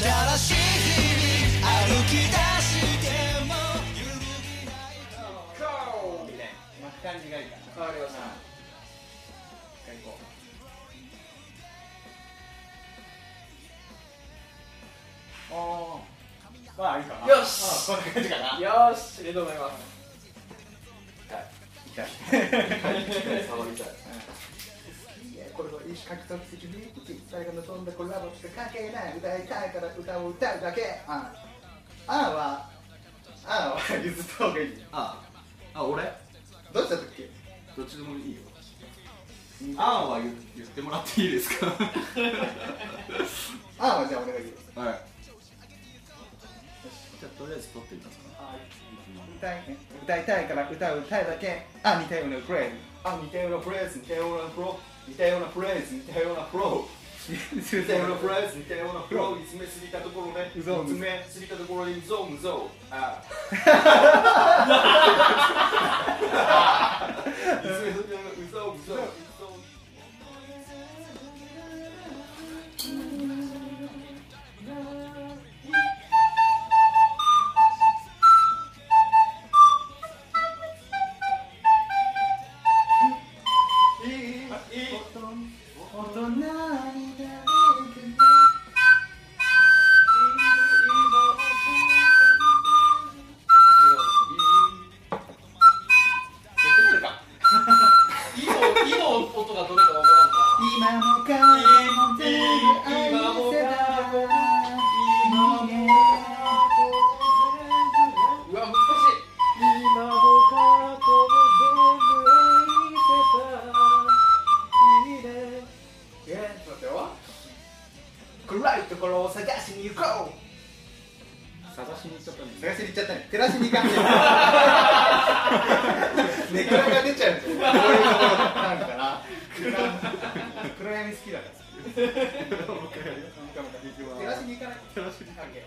新しい日々歩き出してもな。感じがいいか変わるよな一回行こうああまあいいかなよし、こんな感じかな。よし。ありがとうございます。痛い。痛い。これの意思獲得的に最後の飛んだコラボして関係ない。歌いたいから歌を歌うだけ。ああ。んはあんは譲った方がいいあ。あ俺？どうしたっけどっちでもいいよ。あんは言言ってもらっていいですか？あんはじゃあお願いします。はいじゃあとりあえず撮ってみますか。歌い歌いたいから歌う歌いだけ。あ似たようなフレーズ。あ似たようなフレーズ。似たようなフロー。似たようなフレーズ。似たようなフロー。似たようなフレーズ。似たようなフロー。詰めすぎたところね。うぞ詰めすぎたところにゾウムゾウあ。詰大人になれるいいのいいの音がどれかわらんかを探しに行こう。探しに行っちゃったんです探しに行っちゃったね。照らしに行かんね。ネクラが出ちゃうんですよこういうところなんかな。暗闇好きだから。照らしに行かない。照らしに行かんけ